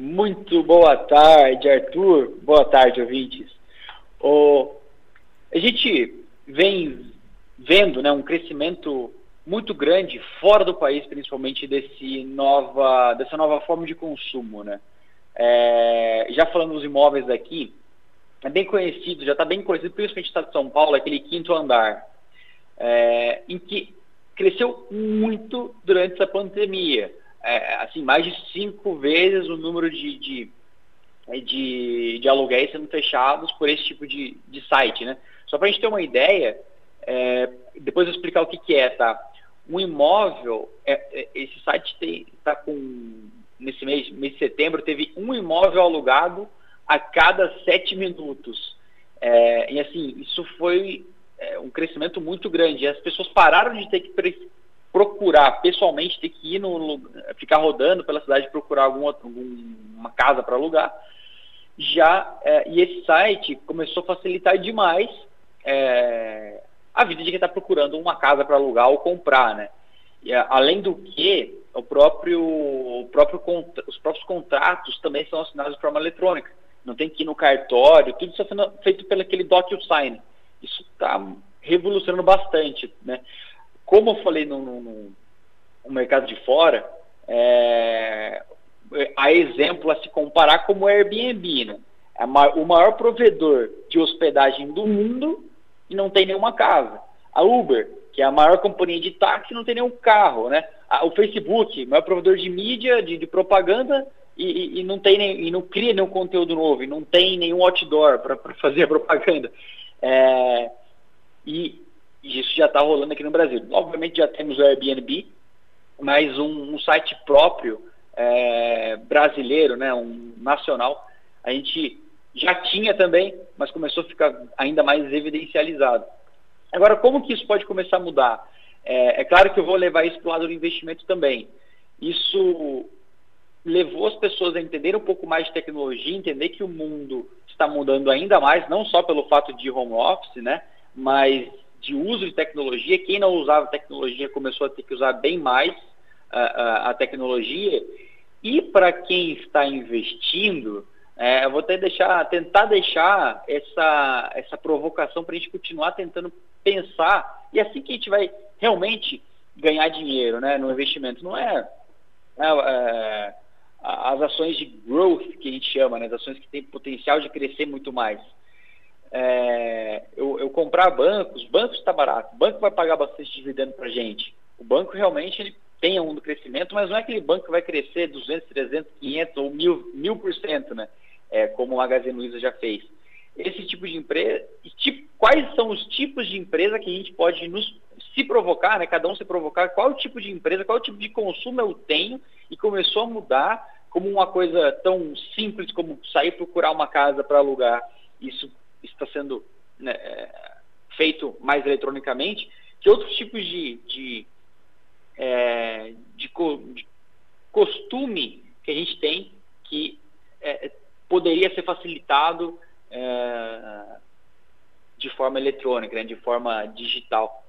Muito boa tarde, Arthur. Boa tarde, ouvintes. O, a gente vem vendo né, um crescimento muito grande fora do país, principalmente desse nova, dessa nova forma de consumo. Né? É, já falando dos imóveis daqui, é bem conhecido, já está bem conhecido, principalmente no estado de São Paulo, aquele quinto andar, é, em que cresceu muito durante essa pandemia é, assim, mais de cinco vezes o número de, de, de, de aluguéis sendo fechados por esse tipo de, de site, né? Só para a gente ter uma ideia, é, depois eu explicar o que, que é, tá? Um imóvel, é, é esse site está com, nesse mês, mês de setembro, teve um imóvel alugado a cada sete minutos. É, e assim, isso foi é, um crescimento muito grande. As pessoas pararam de ter que procurar pessoalmente, ter que ir no ficar rodando pela cidade procurar algum outro, alguma casa para alugar. Já é, e esse site começou a facilitar demais é, a vida de quem está procurando uma casa para alugar ou comprar, né? E, além do que o próprio, o próprio os próprios contratos também são assinados de forma eletrônica. Não tem que ir no cartório, tudo está sendo feito pelo aquele DocuSign. Isso está revolucionando bastante, né? Como eu falei no, no, no mercado de fora, é, a exemplo a se comparar como o Airbnb, né? É o maior provedor de hospedagem do mundo e não tem nenhuma casa. A Uber, que é a maior companhia de táxi, não tem nenhum carro, né? O Facebook, maior provedor de mídia, de, de propaganda e, e, não tem nem, e não cria nenhum conteúdo novo, e não tem nenhum outdoor para fazer a propaganda. É, e e isso já está rolando aqui no Brasil. Obviamente já temos o Airbnb, mas um, um site próprio é, brasileiro, né, um nacional, a gente já tinha também, mas começou a ficar ainda mais evidencializado. Agora, como que isso pode começar a mudar? É, é claro que eu vou levar isso para o lado do investimento também. Isso levou as pessoas a entender um pouco mais de tecnologia, entender que o mundo está mudando ainda mais, não só pelo fato de home office, né, mas de uso de tecnologia. Quem não usava tecnologia começou a ter que usar bem mais a, a, a tecnologia. E para quem está investindo, é, eu vou até deixar, tentar deixar essa, essa provocação para a gente continuar tentando pensar. E assim que a gente vai realmente ganhar dinheiro né, no investimento. Não é, é, é as ações de growth que a gente chama, né, as ações que têm potencial de crescer muito mais é, eu, eu, comprar bancos, bancos está barato, o banco vai pagar bastante dividendo para gente. O banco realmente ele tem um crescimento, mas não é aquele banco que vai crescer 200, 300, 500 ou mil, mil por cento, né? É, como o Magazine Luiza já fez. Esse tipo de empresa, tipo, quais são os tipos de empresa que a gente pode nos, se provocar, né? Cada um se provocar, qual tipo de empresa, qual tipo de consumo eu tenho e começou a mudar como uma coisa tão simples como sair procurar uma casa para alugar. Isso está sendo né, é, feito mais eletronicamente, que outros tipos de, de, é, de, co, de, costume que a gente tem que é, poderia ser facilitado é, de forma eletrônica, né, de forma digital.